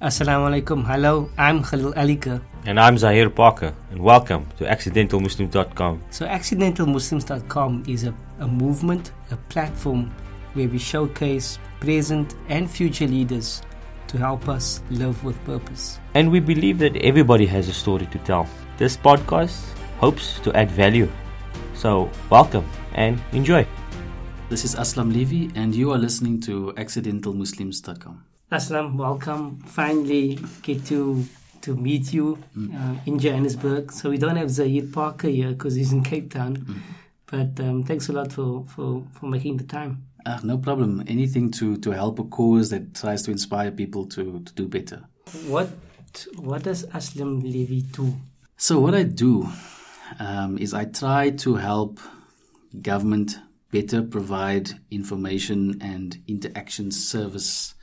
Assalamu alaikum. Hello, I'm Khalil Alika. And I'm Zahir Parker, and welcome to accidentalmuslims.com. So, accidentalmuslims.com is a, a movement, a platform where we showcase present and future leaders to help us live with purpose. And we believe that everybody has a story to tell. This podcast hopes to add value. So, welcome and enjoy. This is Aslam Levy, and you are listening to accidentalmuslims.com. Aslam, welcome. Finally, get to to meet you uh, in Johannesburg. So we don't have Zahir Parker here because he's in Cape Town. But um, thanks a lot for, for, for making the time. Uh, no problem. Anything to, to help a cause that tries to inspire people to, to do better. What what does Aslam Levy do? So, what I do um, is I try to help government better provide information and interaction service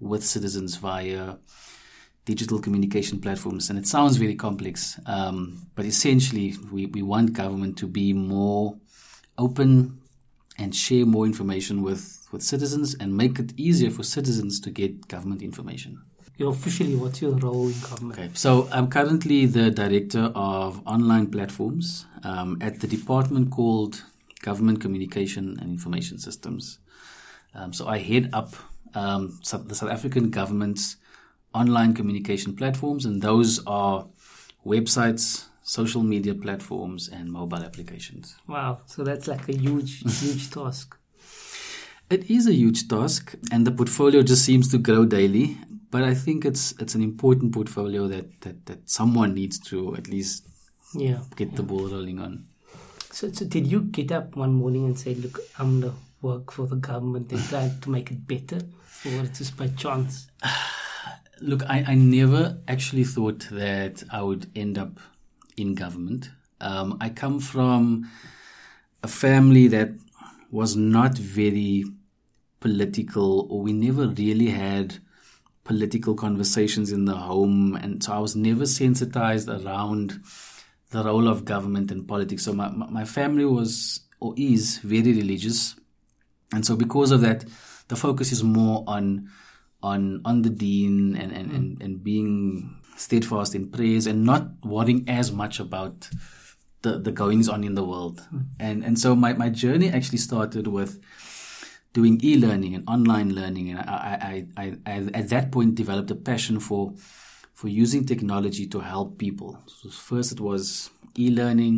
with citizens via digital communication platforms. And it sounds very complex, um, but essentially, we, we want government to be more open and share more information with, with citizens and make it easier for citizens to get government information. You're officially, what's your role in government? Okay, so I'm currently the director of online platforms um, at the department called Government Communication and Information Systems. Um, so I head up um, the South African government's online communication platforms, and those are websites, social media platforms, and mobile applications. Wow, so that's like a huge, huge task. It is a huge task, and the portfolio just seems to grow daily. But I think it's it's an important portfolio that that, that someone needs to at least Yeah. get the ball rolling on. So, so did you get up one morning and say, "Look, I'm gonna work for the government and try to make it better," or it's just by chance? Look, I, I never actually thought that I would end up in government. Um, I come from a family that was not very political, or we never really had political conversations in the home. And so I was never sensitized around the role of government and politics. So my my family was or is very religious. And so because of that, the focus is more on on on the deen and and, and, and being steadfast in prayers and not worrying as much about the, the goings on in the world. And and so my, my journey actually started with doing e-learning and online learning and I, I, I, I at that point developed a passion for for using technology to help people. So first it was e-learning,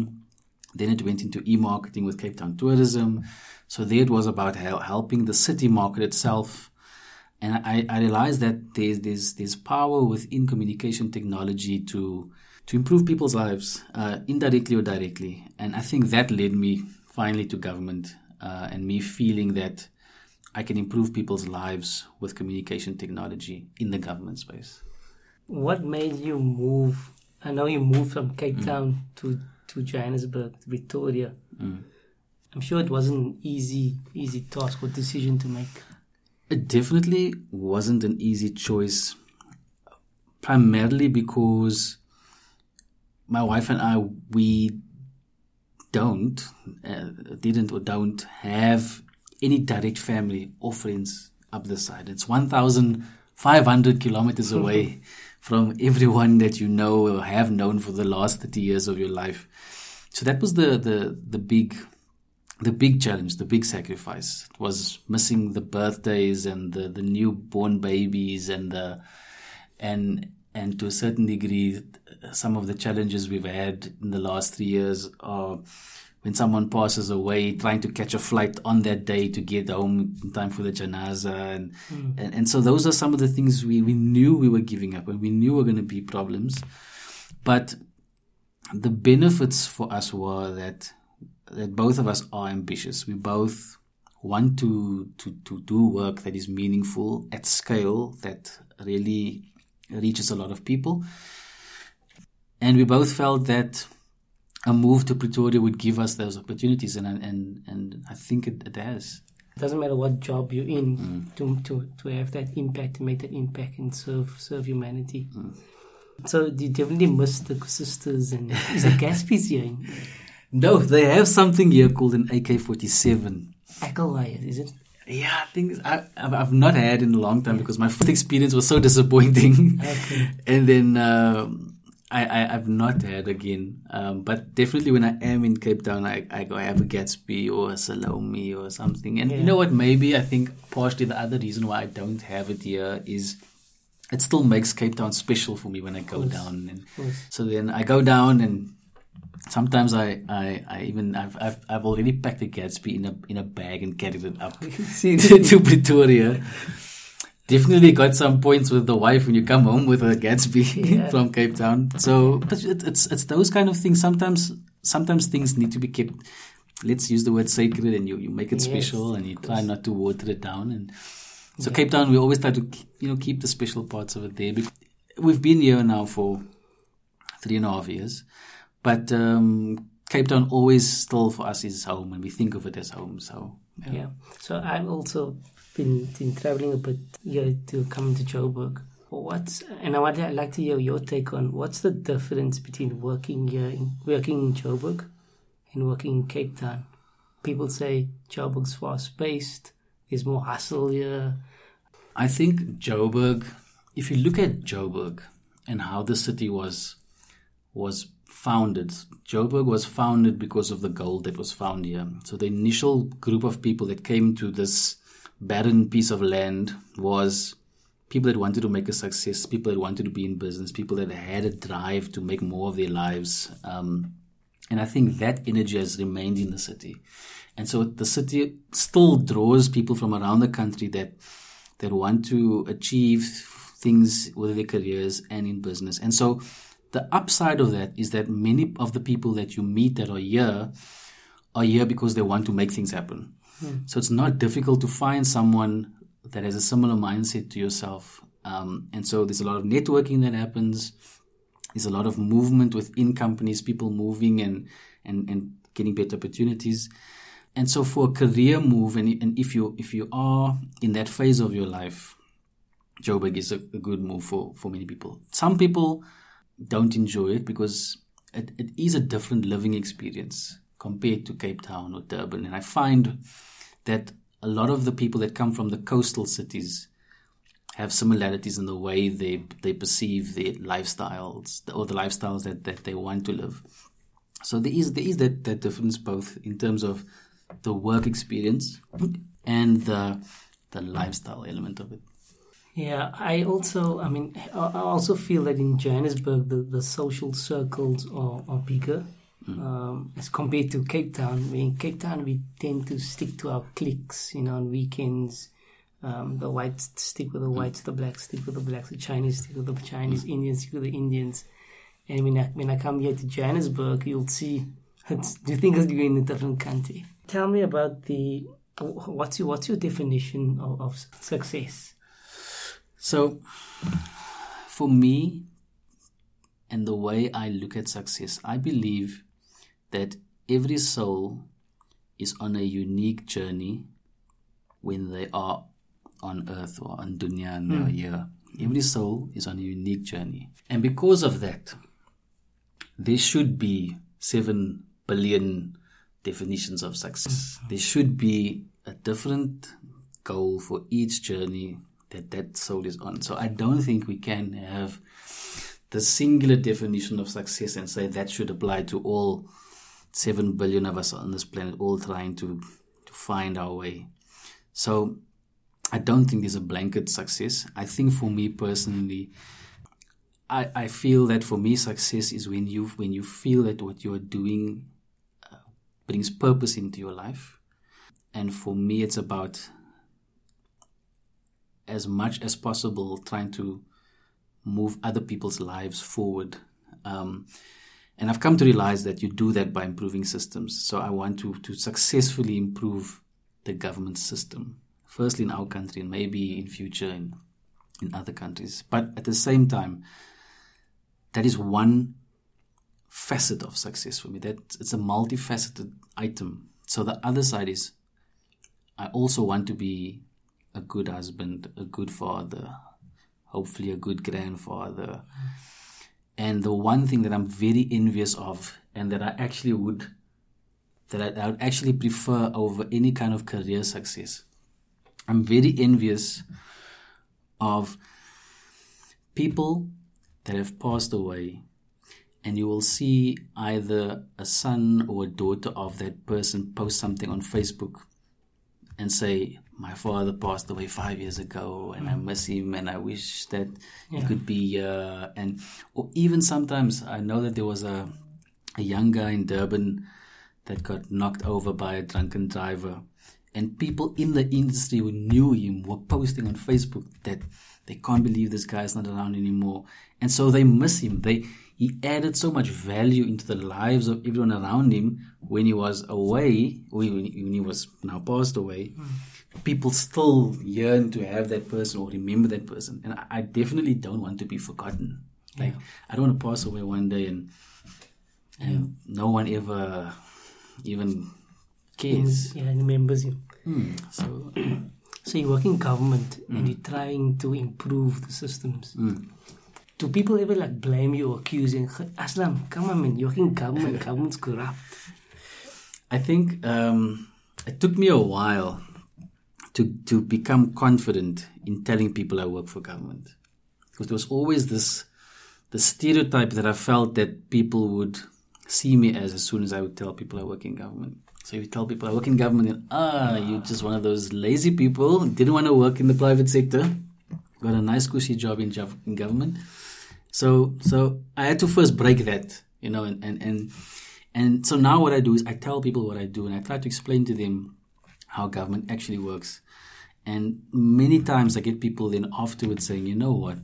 then it went into e-marketing with Cape Town Tourism. So there it was about helping the city market itself. And I, I realized that there's, there's, there's power within communication technology to, to improve people's lives, uh, indirectly or directly. And I think that led me finally to government, uh, and me feeling that I can improve people's lives with communication technology in the government space. What made you move? I know you moved from Cape Town to to Johannesburg, to Pretoria. I'm sure it wasn't an easy easy task or decision to make. It definitely wasn't an easy choice, primarily because my wife and I, we don't, uh, didn't or don't have any direct family or friends up this side. It's 1,500 kilometers away from everyone that you know or have known for the last 30 years of your life. So that was the, the, the big the big challenge, the big sacrifice was missing the birthdays and the, the newborn babies and the and and to a certain degree some of the challenges we've had in the last three years are when someone passes away trying to catch a flight on that day to get home in time for the janaza and, hmm. and and so those are some of the things we, we knew we were giving up and we knew were going to be problems. But the benefits for us were that that both of us are ambitious. We both want to, to, to do work that is meaningful at scale that really reaches a lot of people. And we both felt that a move to Pretoria would give us those opportunities, and and and I think it, it has. It doesn't matter what job you're in mm. to, to to have that impact, to make that impact and serve serve humanity. Mm. So you definitely miss the sisters and is the Gatsby's here No, they have something here called an AK forty seven. Acklewire, is it? Yeah, things I, I've I've not had in a long time because my first experience was so disappointing, Okay. and then um, I, I I've not had again. Um, but definitely when I am in Cape Town, I I go I have a Gatsby or a Salome or something. And you know what? Maybe I think partially the other reason why I don't have it here is it still makes Cape Town special for me when I go down. And so then I go down and sometimes I, I, I even I've, I've I've already packed a Gatsby in a in a bag and carried it up to, to Pretoria. Definitely got some points with the wife when you come home with a Gatsby Yeah. from Cape Town. So, but it, it's it's those kind of things. Sometimes sometimes things need to be kept. Let's use the word sacred, and you, you make it Yes, special, and you try not to water it down. And so Yeah. Cape Town, we always try to you know keep the special parts of it there. We've been here now for three and a half years, but um, Cape Town always still for us is home, and we think of it as home. So Yeah. So I've also been, been traveling a bit here to come to Joburg. What's and I would like to hear your take on what's the difference between working here, in, working in Joburg, and working in Cape Town. People say Joburg's fast paced. There's more hustle here. I think Joburg, if you look at Joburg and how the city was was founded, Joburg was founded because of the gold that was found here. So the initial group of people that came to this barren piece of land was people that wanted to make a success, people that wanted to be in business, people that had a drive to make more of their lives. Um, and I think that energy has remained in the city. And so the city still draws people from around the country that that want to achieve things with their careers and in business. And so the upside of that is that many of the people that you meet that are here are here because they want to make things happen. So it's not difficult to find someone that has a similar mindset to yourself. Um, and so there's a lot of networking that happens. There's a lot of movement within companies, people moving and, and, and getting better opportunities. And so for a career move, and, and if you if you are in that phase of your life, Joburg is a, a good move for, for many people. Some people don't enjoy it because it, it is a different living experience compared to Cape Town or Durban. And I find that a lot of the people that come from the coastal cities have similarities in the way they they perceive their lifestyles or the lifestyles that, that they want to live. So there is there is that, that difference both in terms of the work experience and the the lifestyle element of it. Yeah, I also, I mean, I also feel that in Johannesburg, the, the social circles are, are bigger um, as compared to Cape Town. I mean, Cape Town, we tend to stick to our cliques, you know, on weekends. Um, the whites stick with the whites, the blacks stick with the blacks, the Chinese stick with the Chinese, Indians stick with the Indians. And when I, when I come here to Johannesburg, you'll see, it's, do you think you're in a different country? Tell me about the, what's your, what's your definition of, of success? So, for me, and the way I look at success, I believe that every soul is on a unique journey when they are on earth or on dunya and are hmm. here. Every soul is on a unique journey. And because of that, there should be seven billion definitions of success. Hmm. There should be a different goal for each journey that that soul is on. So I don't think we can have the singular definition of success and say that should apply to all seven billion of us on this planet, all trying to, to find our way. So I don't think there's a blanket success. I think for me personally, I, I feel that for me success is when you when you feel that what you're doing uh, brings purpose into your life. And for me, it's about as much as possible trying to move other people's lives forward. Um, and I've come to realize that you do that by improving systems. So I want to, to successfully improve the government system, firstly in our country and maybe in future in, in other countries. But at the same time, that is one facet of success for me. That it's a multifaceted item. So the other side is I also want to be a good husband, a good father, hopefully a good grandfather. And the one thing that I'm very envious of and that I actually would that I, I would actually prefer over any kind of career success I'm very envious of people that have passed away and you will see either a son or a daughter of that person post something on Facebook and say, My father passed away five years ago and I mm. miss him and I wish that he could be here. And or even sometimes I know that there was a, a young guy in Durban that got knocked over by a drunken driver. And people in the industry who knew him were posting on Facebook that they can't believe this guy's not around anymore. And so they miss him. They he added so much value into the lives of everyone around him when he was away, when he when he was now passed away. Mm. People still yearn to have that person or remember that person. And I, I definitely don't want to be forgotten. Like I don't want to pass away one day and and no one ever even cares. Yeah, remembers you. Hmm. So So you work in government Mm. and you're trying to improve the systems. Do people ever like blame you or accuse you? Aslam, come on, man, you're in government. Government's corrupt. I think um, it took me a while to to become confident in telling people I work for government because there was always this the stereotype that I felt that people would see me as as soon as I would tell people I work in government. So if you tell people I work in government, then ah, you're just one of those lazy people didn't want to work in the private sector, got a nice cushy job in, gov- in government. So so I had to first break that, you know, and, and, and and so now what I do is I tell people what I do and I try to explain to them how government actually works. And many times I get people then afterwards saying, you know what?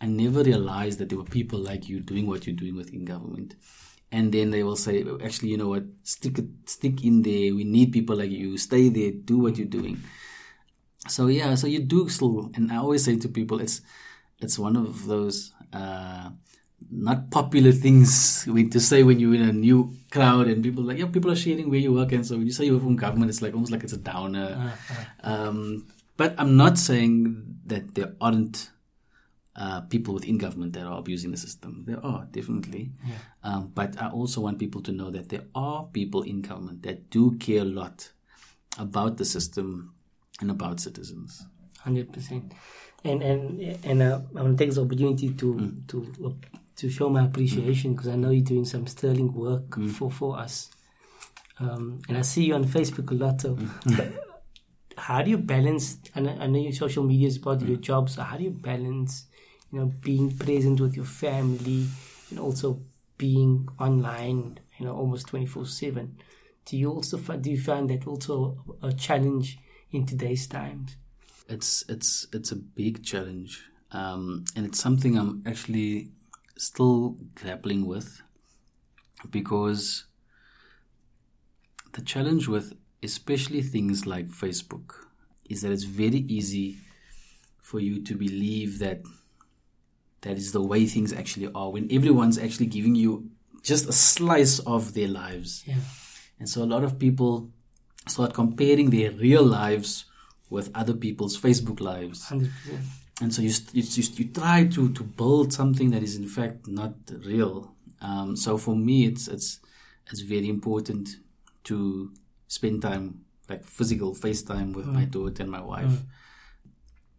I never realized that there were people like you doing what you're doing within government. And then they will say, actually, you know what? Stick stick in there. We need people like you. Stay there. Do what you're doing. So yeah, so you do still, and I always say to people, it's it's one of those uh, not popular things when- to say when you're in a new crowd and people like, yeah, people are sharing where you work, and so when you say you're from government, it's like almost like it's a downer. Um, but I'm not saying that there aren't uh, people within government that are abusing the system. There are definitely, um, but I also want people to know that there are people in government that do care a lot about the system and about citizens. Hundred percent, and and and uh, I want to take this opportunity to to to show my appreciation because I know you're doing some sterling work for for us, um, and I see you on Facebook a lot. So, how do you balance? I know, I know your social media is part of your job, so how do you balance, you know, being present with your family and also being online, you know, almost twenty four seven? Do you also fi- do you find that also a challenge in today's times? it's it's it's a big challenge, um, and it's something I'm actually still grappling with because the challenge with especially things like Facebook is that it's very easy for you to believe that that is the way things actually are when everyone's actually giving you just a slice of their lives. Yeah. And so a lot of people start comparing their real lives with other people's Facebook lives. Hundred percent. And so you, you, you, you try to, to build something that is in fact not real. Um, so for me, it's, it's, it's very important to spend time, like physical face time with my daughter and my wife.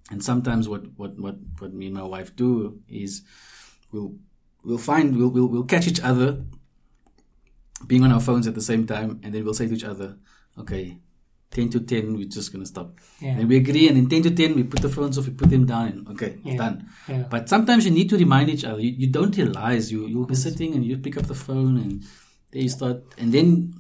And sometimes what, what, what, what me and my wife do is we'll, we'll find, we'll, we'll, we'll catch each other being on our phones at the same time, and then we'll say to each other, okay, 10 to 10, we're just going to stop. Yeah. And we agree, and in 10 to 10, we put the phones off, we put them down, and okay, Yeah. done. Yeah. But sometimes you need to remind each other. You, you don't realize you, you'll be sitting and you pick up the phone, and then you start, and then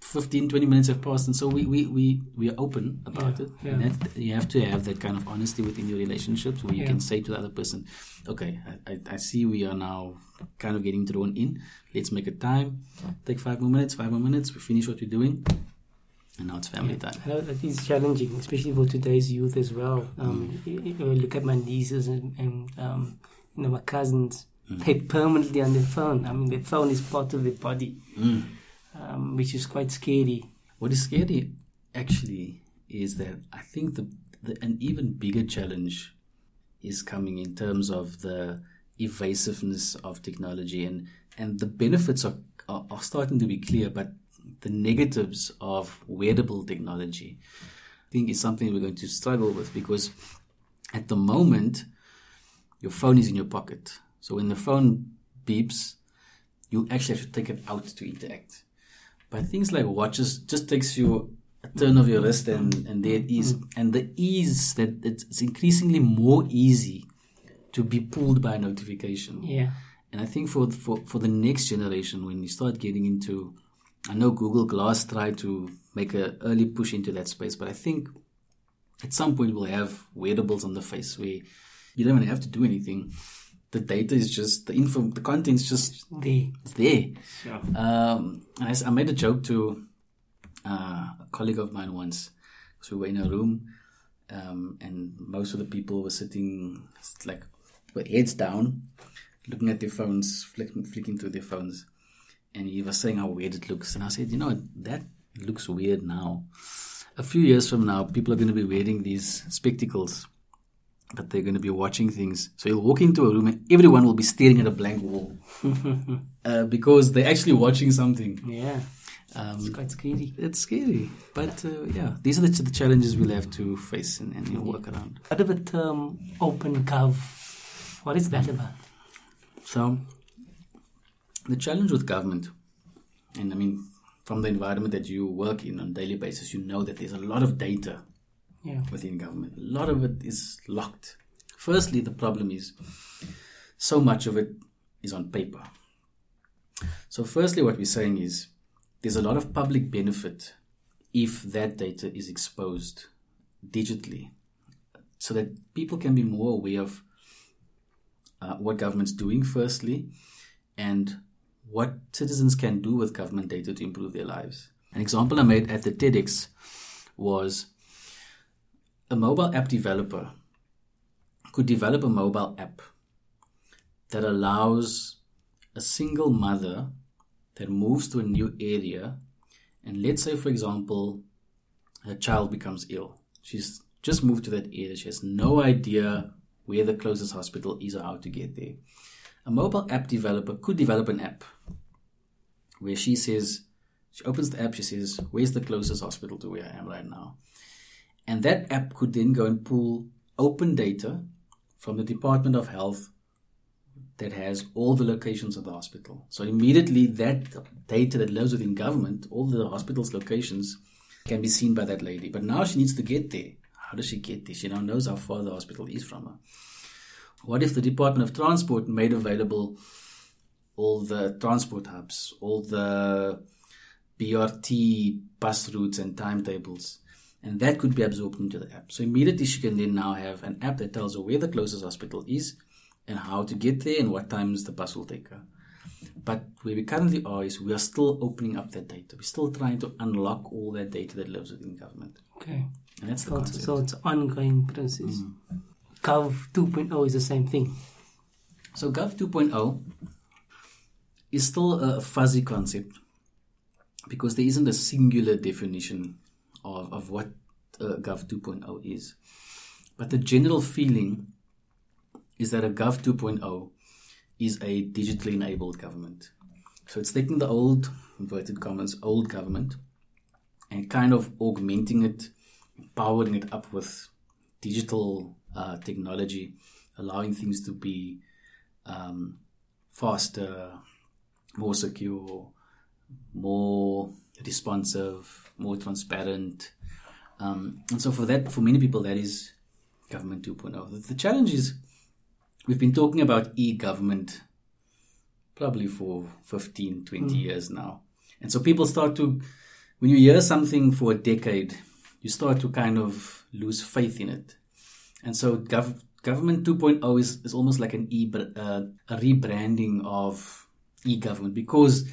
15, 20 minutes have passed, and so we, we, we, we are open about it. And that, you have to have that kind of honesty within your relationships where you can say to the other person, okay, I, I, I see we are now kind of getting drawn in. Let's make a time. Take five more minutes, five more minutes. We finish what we're doing. And now it's family time. I know that is challenging, especially for today's youth as well. Um, you look at my nieces and, and um, you know my cousins. they're permanently on their phone. I mean, their phone is part of their body, Mm. um, which is quite scary. What is scary actually is that I think the, the an even bigger challenge is coming in terms of the evasiveness of technology and and the benefits are, are, are starting to be clear, but the negatives of wearable technology. I think is something we're going to struggle with because at the moment, your phone is in your pocket. So when the phone beeps, you actually have to take it out to interact. But things like watches just takes you a turn of your wrist and, and there it is. Mm-hmm. And the ease that it's increasingly more easy to be pulled by a notification. Yeah. And I think for, for, for the next generation, when you start getting into, I know Google Glass tried to make an early push into that space, but I think at some point we'll have wearables on the face where you don't even have to do anything. The data is just the info, the content is just There. it's there. Sure. Um, and I, I made a joke to uh, a colleague of mine once. So we were in a room, um, and most of the people were sitting like with heads down, looking at their phones, flicking, flicking through their phones. And he was saying how weird it looks. And I said, you know, that looks weird now. A few years from now, people are going to be wearing these spectacles, but they're going to be watching things. So you'll walk into a room and everyone will be staring at a blank wall uh, because they're actually watching something. Yeah. Um, It's quite scary. it's scary, but uh, yeah, these are the, the challenges we'll have to face and, and you know, work around. What about term open gov? What is that about? So, the challenge with government, and I mean, from the environment that you work in on a daily basis, you know that there's a lot of data Yeah. within government. A lot of it is locked. Firstly, the problem is so much of it is on paper. So, firstly, what we're saying is there's a lot of public benefit if that data is exposed digitally so that people can be more aware of uh, what government's doing, firstly, and what citizens can do with government data to improve their lives. An example I made at the TEDx was a mobile app developer could develop a mobile app that allows a single mother that moves to a new area and let's say for example her child becomes ill. She's just moved to that area. She has no idea where the closest hospital is or how to get there a mobile app developer could develop an app where she says she opens the app she says where's the closest hospital to where i am right now and that app could then go and pull open data from the Department of Health that has all the locations of the hospital. So immediately that data that lives within government, all the hospital's locations, can be seen by that lady. But now she needs to get there. How does she get there? She now knows how far the hospital is from her. What if the Department of Transport made available all the transport hubs, all the BRT bus routes and timetables? and that could be absorbed into the app. So immediately she can then now have an app that tells her where the closest hospital is and how to get there and what times the bus will take her. But where we currently are is we are still opening up that data. We're still trying to unlock all that data that lives within government. Okay. And that's the So it's, concept. so it's ongoing process. Mm-hmm. Gov 2.0 is the same thing. So Gov 2.0 is still a fuzzy concept because there isn't a singular definition of, of what uh, Gov 2.0 is. But the general feeling is that a Gov 2.0 is a digitally enabled government. So it's taking the old, inverted commas, old government and kind of augmenting it, powering it up with digital uh, technology, allowing things to be um, faster, more secure, more responsive, more transparent. Um, and so for that, for many people, that is government 2.0. The, the challenge is we've been talking about e-government probably for 15, 20 years now. And so people start to, when you hear something for a decade, you start to kind of lose faith in it. And so gov- government 2.0 is, is almost like an e uh, a rebranding of e-government because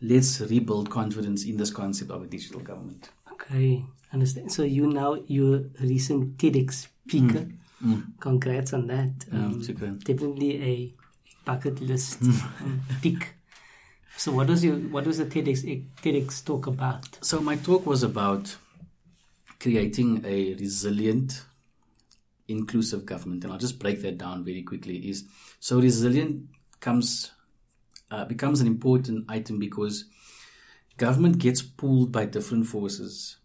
let's rebuild confidence in this concept of a digital government. Okay, understand. So you now you're a recent TEDx speaker. Congrats on that. Um, super. definitely a bucket list um, tick. So what was your what was the TEDx TEDx talk about? So my talk was about creating a resilient, inclusive government, and I'll just break that down very quickly. Is so resilient comes uh, becomes an important item because government gets pulled by different forces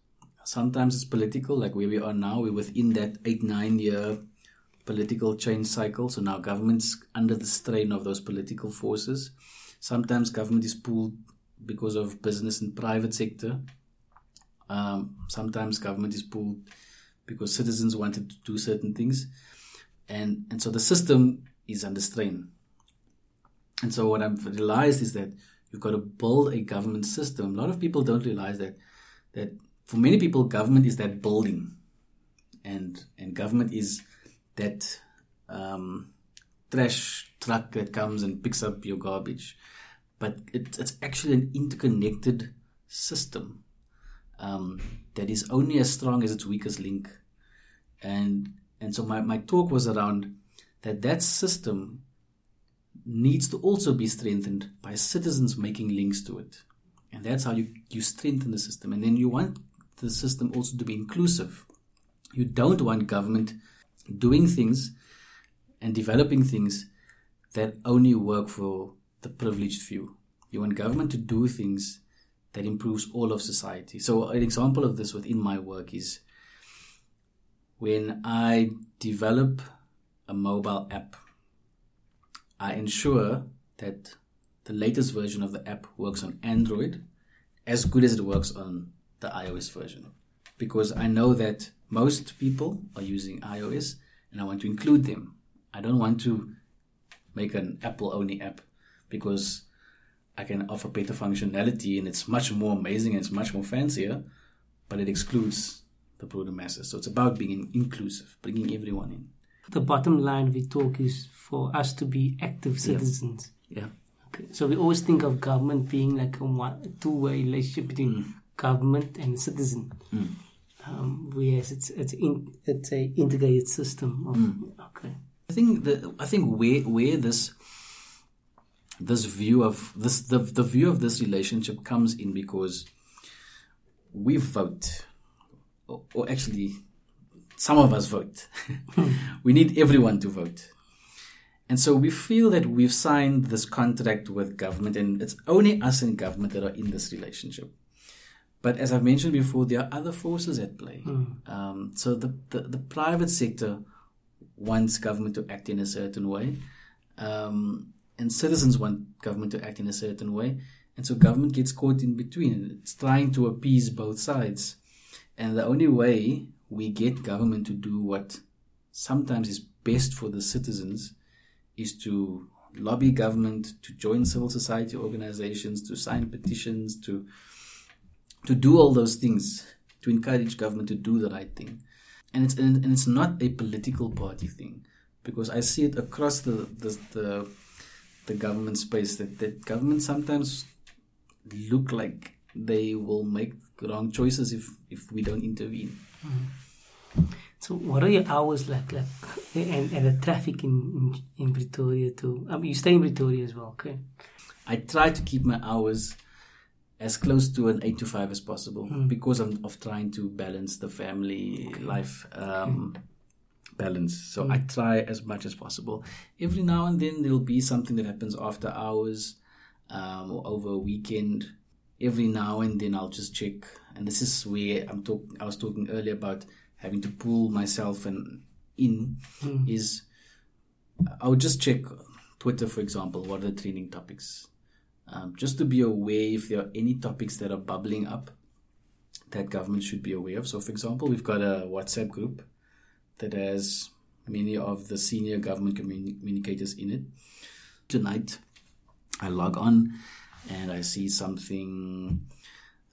Sometimes it's political, like where we are now. We're within that eight, nine year political change cycle. So now government's under the strain of those political forces. Sometimes government is pulled because of business and private sector. Um, sometimes government is pulled because citizens wanted to do certain things. And, and so the system is under strain. And so what I've realized is that you've got to build a government system. A lot of people don't realize that that for many people government is that building. And and government is that um, trash truck that comes and picks up your garbage. But it, it's actually an interconnected system um, that is only as strong as its weakest link. And and so my, my talk was around that that system needs to also be strengthened by citizens making links to it. And that's how you, you strengthen the system. And then you want the system also to be inclusive. You don't want government doing things and developing things that only work for the privileged few. You want government to do things that improves all of society. So an example of this within my work is when I develop a mobile app, I ensure that the latest version of the app works on Android as good as it works on the iOS version. Because I know that most people are using iOS and I want to include them. I don't want to make an Apple only app because I can offer better functionality and it's much more amazing and it's much more fancier, but it excludes the broader masses. So it's about being inclusive, bringing everyone in. The bottom line we talk is for us to be active citizens. Yeah. Okay. So we always think of government being like a one, two-way relationship between Mm. government and citizen. Mm. Um, whereas it's it's in, it's a integrated system of Mm. okay. I think the I think where where this this view of this the the view of this relationship comes in because we vote, or, or actually, some of us vote. we need everyone to vote, and so we feel that we've signed this contract with government, and it's only us and government that are in this relationship. But as I've mentioned before, there are other forces at play. Um, so the, the, the private sector wants government to act in a certain way, um, and citizens want government to act in a certain way, and so government gets caught in between. It's trying to appease both sides, and the only way we get government to do what sometimes is best for the citizens is to lobby government, to join civil society organizations, to sign petitions, to to do all those things, to encourage government to do the right thing. And it's and, it's not a political party thing because I see it across the the the, the government space that, that government sometimes look like they will make wrong choices if if we don't intervene. So what are your hours like like and, and the traffic in, in in Pretoria too? I mean, you stay in Pretoria as well, okay? I try to keep my hours as close to an eight to five as possible because I'm of trying to balance the family life um, balance. So I try as much as possible. Every now and then there'll be something that happens after hours um, or over a weekend. Every now and then I'll just check, and this is where I'm talking. I was talking earlier about having to pull myself and in is I would just check Twitter, for example. What are the trending topics? Um, just to be aware if there are any topics that are bubbling up that government should be aware of. So, for example, we've got a WhatsApp group that has many of the senior government communi- communicators in it. Tonight, I log on and I see something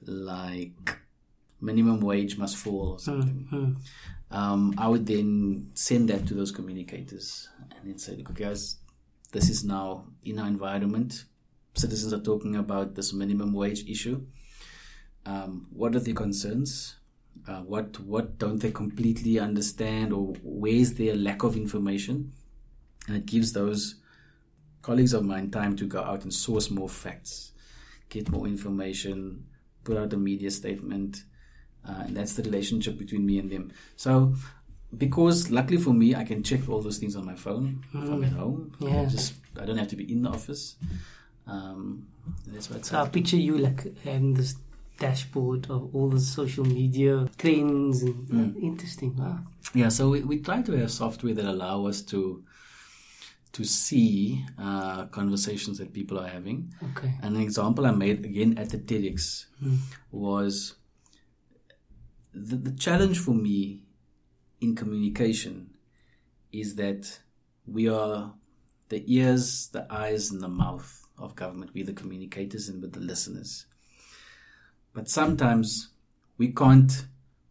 like minimum wage must fall or something. Um, I would then send that to those communicators and then say, look, guys, this is now in our environment. Citizens are talking about this minimum wage issue. Um, what are the concerns? Uh, what what don't they completely understand, or where's their lack of information? And it gives those colleagues of mine time to go out and source more facts, get more information, put out a media statement, uh, and that's the relationship between me and them. So, because luckily for me, I can check all those things on my phone if I'm at home. Yeah. I just I don't have to be in the office. Um, that's what. So I picture you like having this dashboard of all the social media trends and Mm. uh, interesting. Wow. Yeah, so we, we try to have software that allow us to to see uh, conversations that people are having. Okay. And an example I made again at the TEDx Mm. was the, the challenge for me in communication is that we are the ears, the eyes, and the mouth of government. We're the communicators and with the listeners. But sometimes we can't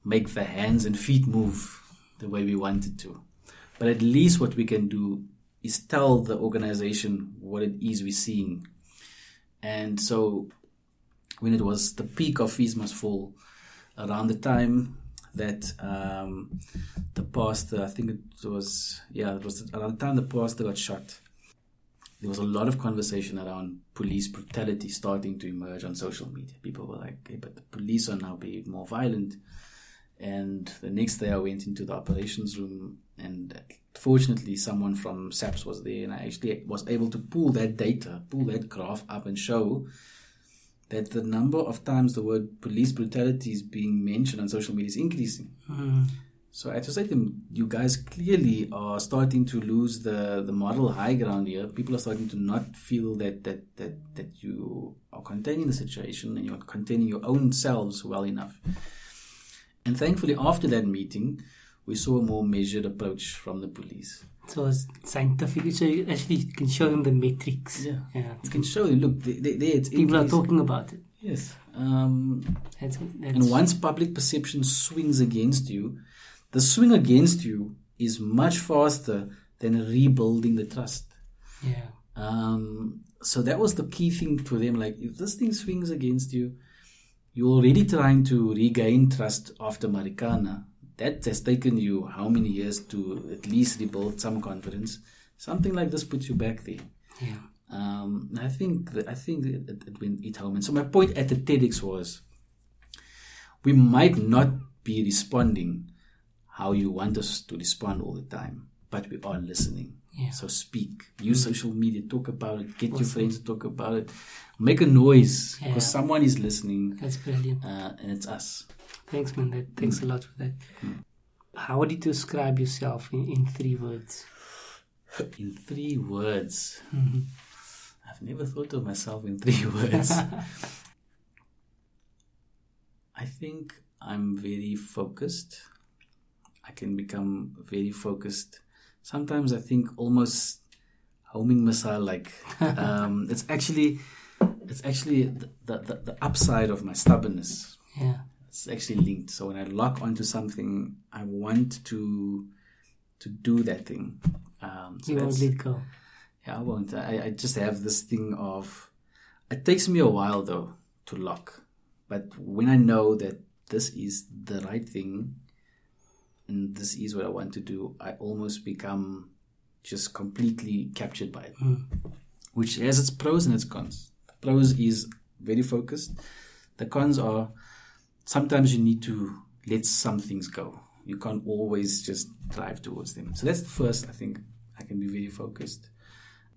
make the hands and feet move the way we wanted to. But at least what we can do is tell the organization what it is we're seeing. And so when it was the peak of Fees Must Fall, around the time that um, the pastor, I think it was, yeah, it was around the time the pastor got shot. There was a lot of conversation around police brutality starting to emerge on social media. People were like, but the police are now being more violent. And the next day I went into the operations room and fortunately someone from SAPS was there and I actually was able to pull that data, pull that graph up and show that the number of times the word police brutality is being mentioned on social media is increasing. Mm. So to say you guys clearly are starting to lose the, the moral high ground here. People are starting to not feel that, that, that, that you are containing the situation and you're containing your own selves well enough. And thankfully, after that meeting, we saw a more measured approach from the police. So it's scientific. So you actually can show them the metrics. Yeah. Yeah. You can show you, look, there, there it's People are talking about it. Yes. Um, That's, that's And once public perception swings against you, the swing against you is much faster than rebuilding the trust. yeah. Um, so that was the key thing for them. Like, if this thing swings against you, you're already trying to regain trust after Marikana. That has taken you how many years to at least rebuild some confidence. Something like this puts you back there. Yeah. Um, I think that I think it, it, went it home. And so my point at the TEDx was, we might not be responding how you want us to respond all the time, but we are listening. Yeah. So speak, use social media, talk about it, get your friends to talk about it, make a noise Yeah. because someone is listening, That's brilliant. uh, and it's us. Thanks, man. That, thanks a lot for that. How would you describe yourself in, in three words? In three words, Mhm. I've never thought of myself in three words. I think I'm very focused. I can become very focused. Sometimes I think almost homing missile like um, it's actually it's actually the, the, the upside of my stubbornness. Yeah. It's actually linked. So when I lock onto something, I want to to do that thing. Um, so You won't let go. yeah, I won't. I, I just have this thing of. It takes me a while though to lock, but when I know that this is the right thing, and this is what I want to do, I almost become just completely captured by it, hmm. which has its pros and its cons. The pros is very focused. The cons are sometimes you need to let some things go. You can't always just drive towards them. So that's the first. I think I can be very focused.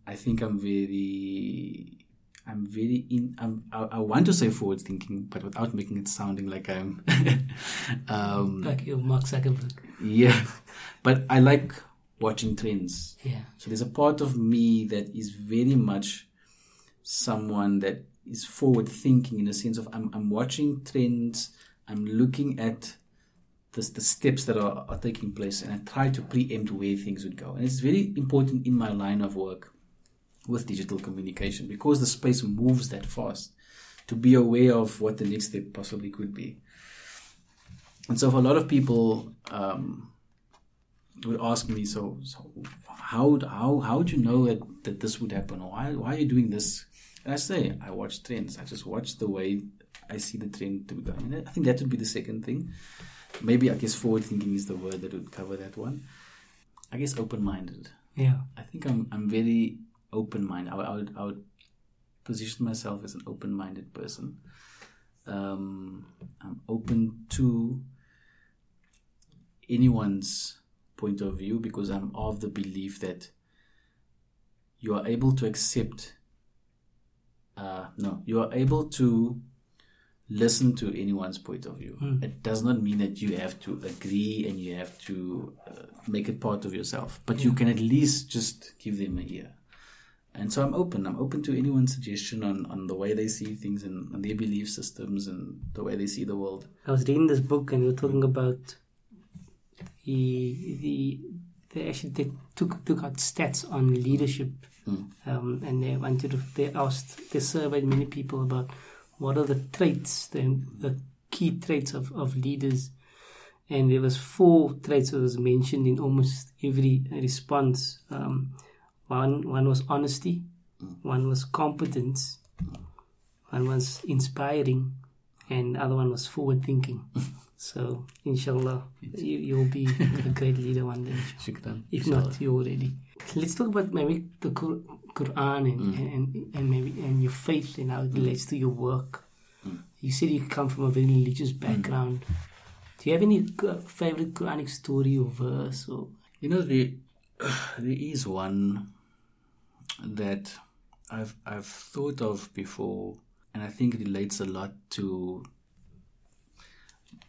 I think I'm very, I'm very in. I'm, I, I want to say forward thinking, but without making it sounding like I'm. um, Like your Mark Zuckerberg. yeah, but I like watching trends. Yeah. So there's a part of me that is very much someone that is forward thinking in the sense of I'm, I'm watching trends, I'm looking at the, the steps that are, are taking place, and I try to preempt where things would go. And it's very important in my line of work with digital communication because the space moves that fast to be aware of what the next step possibly could be. And so for a lot of people, um, would ask me, so, so how how how would you know that, that this would happen, or why why are you doing this? And I say, I watch trends. I just watch the way I see the trend to go. And I think that would be the second thing. Maybe I guess forward thinking is the word that would cover that one. I guess open minded. Yeah. I think I'm I'm very open minded. I, would- I would I would position myself as an open minded person. Um, I'm open to anyone's point of view because I'm of the belief that you are able to accept. Uh, no, you are able to listen to anyone's point of view. It does not mean that you have to agree and you have to uh, make it part of yourself, but you can at least just give them a ear. And so I'm open. I'm open to anyone's suggestion on, on the way they see things and, and their belief systems and the way they see the world. I was reading this book and you were talking about the the they actually they took took out stats on leadership, um, and they wanted to, they asked they surveyed many people about what are the traits the the key traits of of leaders, and there was four traits that was mentioned in almost every response. Um, one one was honesty, mm. one was competence, mm. one was inspiring, and the other one was forward thinking. So, inshallah, you, you'll be a great leader one day. Shukran. If not, you already. Let's talk about maybe the Qur- Quran and, mm. and, and maybe and your faith and how it relates to your work. You said you come from a very religious background. Do you have any favorite Quranic story or verse or You know, there, there is one that I've I've thought of before, and I think it relates a lot to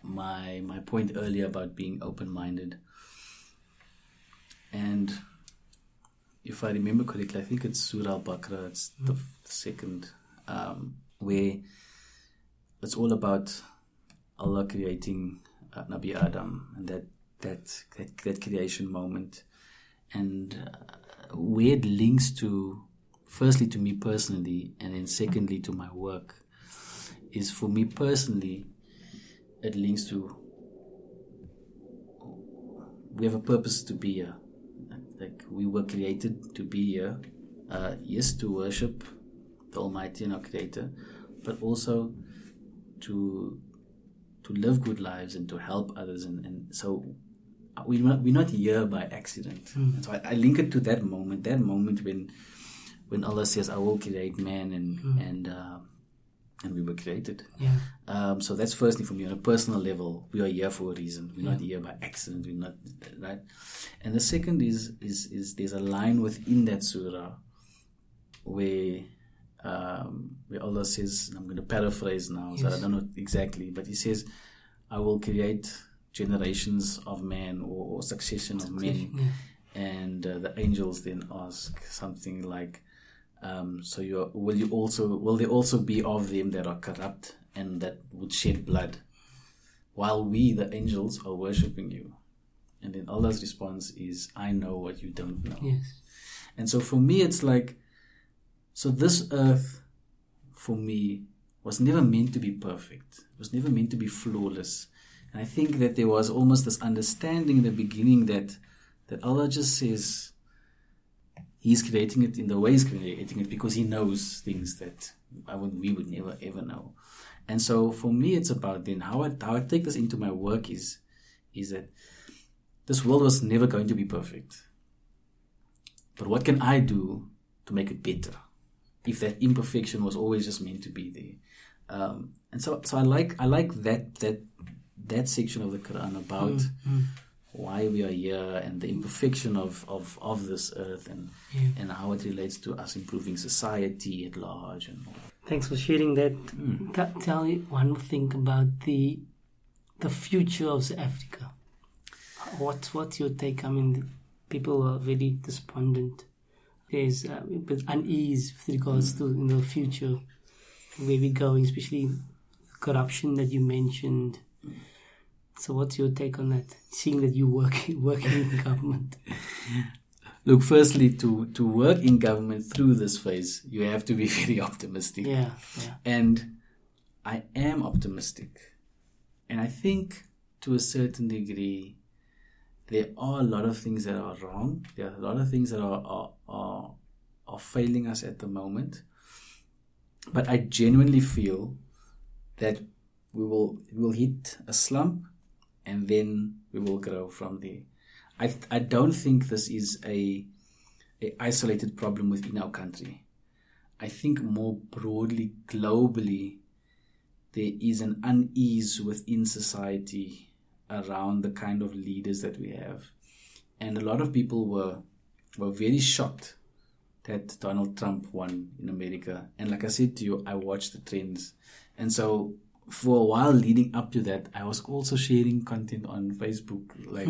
my my point earlier about being open minded. And if I remember correctly, I think it's Surah Al Baqarah. It's the f- second, um, where it's all about Allah creating uh, Nabi Adam and that that that, that creation moment, and uh, it links to, firstly to me personally, and then secondly to my work, is for me personally, it links to we have a purpose to be here. Like we were created to be here, uh, yes, to worship the Almighty and our Creator, but also to to live good lives and to help others. And, and so we're not, we're not here by accident. And so I, I link it to that moment, that moment when when Allah says, "I will create man," and and uh, and we were created. yeah Um, so that's firstly for me on a personal level. We are here for a reason. We're not here by accident. We're not right. And the second is is is there's a line within that surah where um, where Allah says, I'm going to paraphrase now, so I don't know exactly, but He says, "I will create generations of men or, or succession of men." And uh, the angels then ask something like, um, "So you will you also will there also be of them that are corrupt and that would shed blood, while we the angels are worshiping you?" And then Allah's response is, "I know what you don't know." yes And so for me, it's like, so this earth, for me, was never meant to be perfect. It was never meant to be flawless. I think that there was almost this understanding in the beginning that that Allah just says He's creating it in the way He's creating it because He knows things that I would, we would never ever know. And so for me, it's about then how I, how I take this into my work is is that this world was never going to be perfect. But what can I do to make it better? If that imperfection was always just meant to be there, um, and so so I like I like that that that section of the Quran about mm, mm. why we are here and the imperfection of, of, of this earth and and how it relates to us improving society at large and all. Thanks for sharing that. Mm. T- tell me one thing about the the future of Africa. What's what's your take? I mean, people are very despondent. There's uh, a bit unease with regards to you know future, where we're going, especially corruption that you mentioned. So, what's your take on that? Seeing that you work working in government, Look, firstly, to, to work in government through this phase, you have to be very optimistic. yeah, yeah, And I am optimistic. And I think to a certain degree, there are a lot of things that are wrong. There are a lot of things that are, are, are, are failing us at the moment. But I genuinely feel that we will, we will hit a slump and then we will grow from there. I, I don't think this is a, a isolated problem within our country. I think more broadly, globally, there is an unease within society around the kind of leaders that we have. And a lot of people were were very shocked that Donald Trump won in America. And like I said to you, I watched the trends. And so for a while leading up to that, I was also sharing content on Facebook. Like,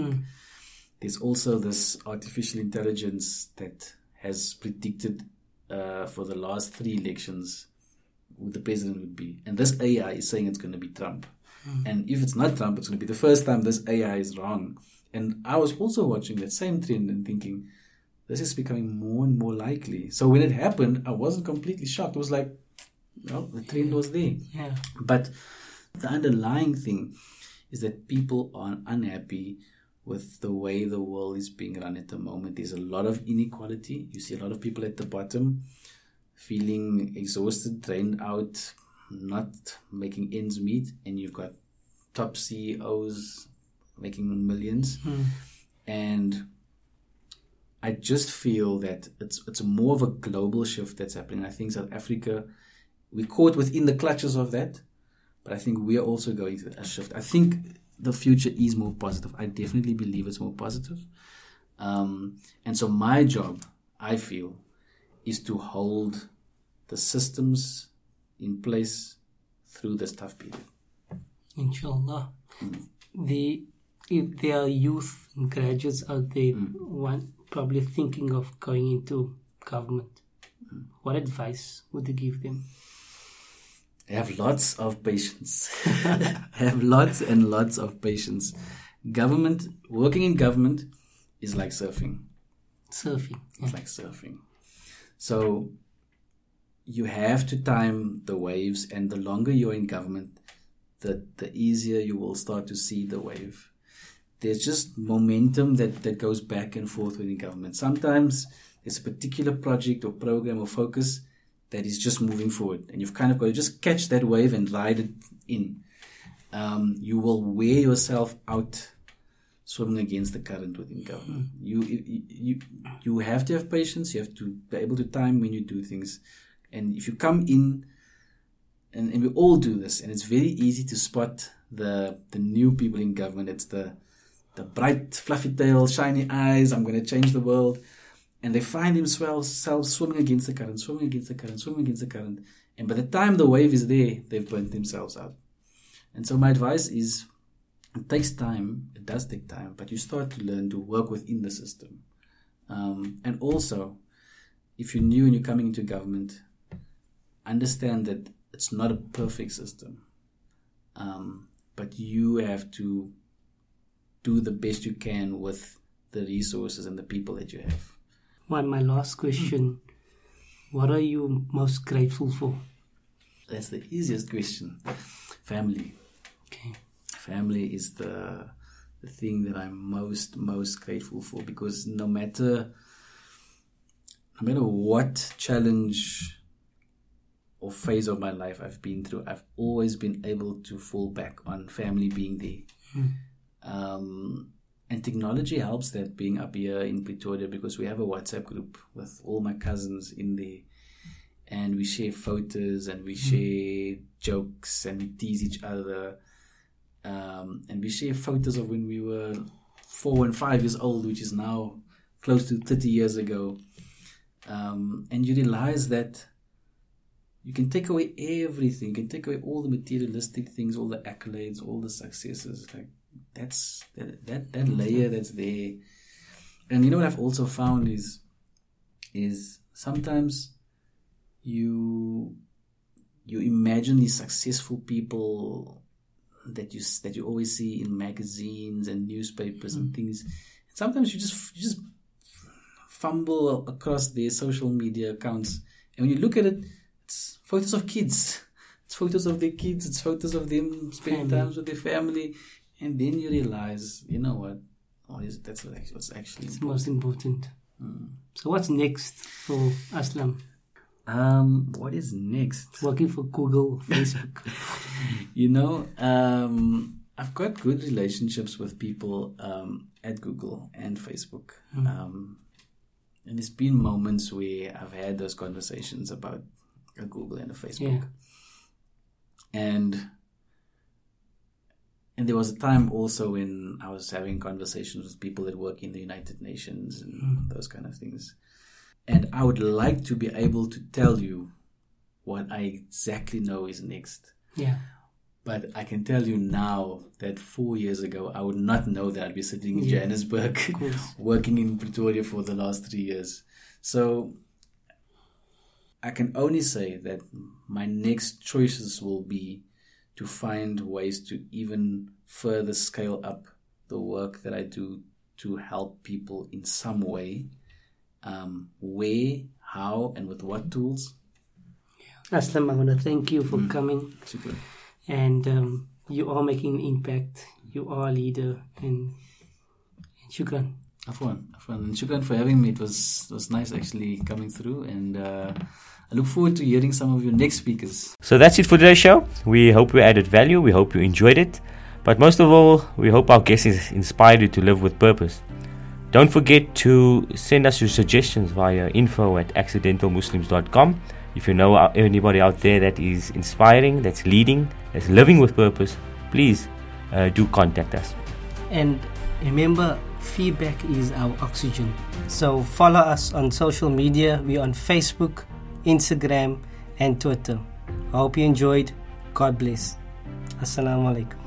there's also this artificial intelligence that has predicted uh, for the last three elections who the president would be. And this AI is saying it's going to be Trump. And if it's not Trump, it's going to be the first time this AI is wrong. And I was also watching that same trend and thinking, this is becoming more and more likely. So when it happened, I wasn't completely shocked. It was like, well, the trend was there. Yeah. But the underlying thing is that people are unhappy with the way the world is being run at the moment. There's a lot of inequality. You see a lot of people at the bottom feeling exhausted, drained out, not making ends meet, and you've got top CEOs making millions. Hmm. And I just feel that it's it's more of a global shift that's happening. I think South Africa, we caught within the clutches of that, but I think we are also going to a shift. I think the future is more positive. I definitely believe it's more positive. Um, and so my job, I feel, is to hold the systems in place through this tough period. Inshallah. Mm. The if there are youth and graduates out there mm. one probably thinking of going into government, mm. what advice would you give them? Have lots of patience. Have lots and lots of patience. Government, working in government is like surfing. Surfing. Yeah. It's like surfing. So you have to time the waves, and the longer you're in government, the, the easier you will start to see the wave. There's just momentum that, that goes back and forth within government. Sometimes there's a particular project or program or focus that is just moving forward, and you've kind of got to just catch that wave and ride it in. Um, you will wear yourself out swimming against the current within government. You, you you you have to have patience. You have to be able to time when you do things, and if you come in, and, and we all do this, and it's very easy to spot the the new people in government. It's the the bright, fluffy tail, shiny eyes. I'm going to change the world, and they find themselves swimming against the current, swimming against the current, swimming against the current, and by the time the wave is there, they've burnt themselves out. And so my advice is it takes time. It does take time, but you start to learn to work within the system. Um, and also, if you're new and you're coming into government, understand that it's not a perfect system. Um, but you have to do the best you can with the resources and the people that you have. One, my last question. What are you most grateful for? That's the easiest question. Family. Okay. family is the the thing that I'm most most grateful for because no matter no matter what challenge or phase of my life I've been through, I've always been able to fall back on family being there. Um, and technology helps that being up here in Pretoria because we have a WhatsApp group with all my cousins in there. And we share photos and we share jokes and we tease each other um, and we share photos of when we were four and five years old, which is now close to 30 years ago. Um, and you realize that you can take away everything, you can take away all the materialistic things, all the accolades, all the successes. Like that's that that, that mm-hmm. layer that's there. And you know what I've also found is is sometimes you you imagine these successful people that you that you always see in magazines and newspapers and mm-hmm. things. Sometimes you just you just fumble across their social media accounts, and when you look at it, it's photos of kids. It's photos of their kids. It's photos of them spending time with their family, and then you realize, you know what? Oh, is that's what actually, what's actually It's most important. So what's next for Aslam? um. What is next? Working for Google, Facebook. you know, um, I've got good relationships with people um, at Google and Facebook. Um, and there's been moments where I've had those conversations about a Google and a Facebook. Yeah. And and there was a time also when I was having conversations with people that work in the United Nations and hmm. those kind of things. And I would like to be able to tell you what I exactly know is next Yeah. But I can tell you now that four years ago, I would not know that I'd be sitting in Johannesburg, working in Pretoria for the last three years. So I can only say that my next choices will be to find ways to even further scale up the work that I do to help people in some way. Um, where, how, and with what tools? Aslam, I want to thank you for Mm. coming. Super. And um, you are making an impact. You are a leader. And, and shukran. Afwan, Afwan. And shukran for having me. It was it was nice actually coming through, and uh, I look forward to hearing some of your next speakers. So that's it for today's show. We hope we added value. We hope you enjoyed it. But most of all, we hope our guests is- inspired you to live with purpose. Don't forget to send us your suggestions via info at accidentalmuslims.com. If you know anybody out there that is inspiring, that's leading, that's living with purpose, please uh, do contact us. And remember, feedback is our oxygen. So follow us on social media. We're on Facebook, Instagram, and Twitter. I hope you enjoyed. God bless. Assalamu alaikum.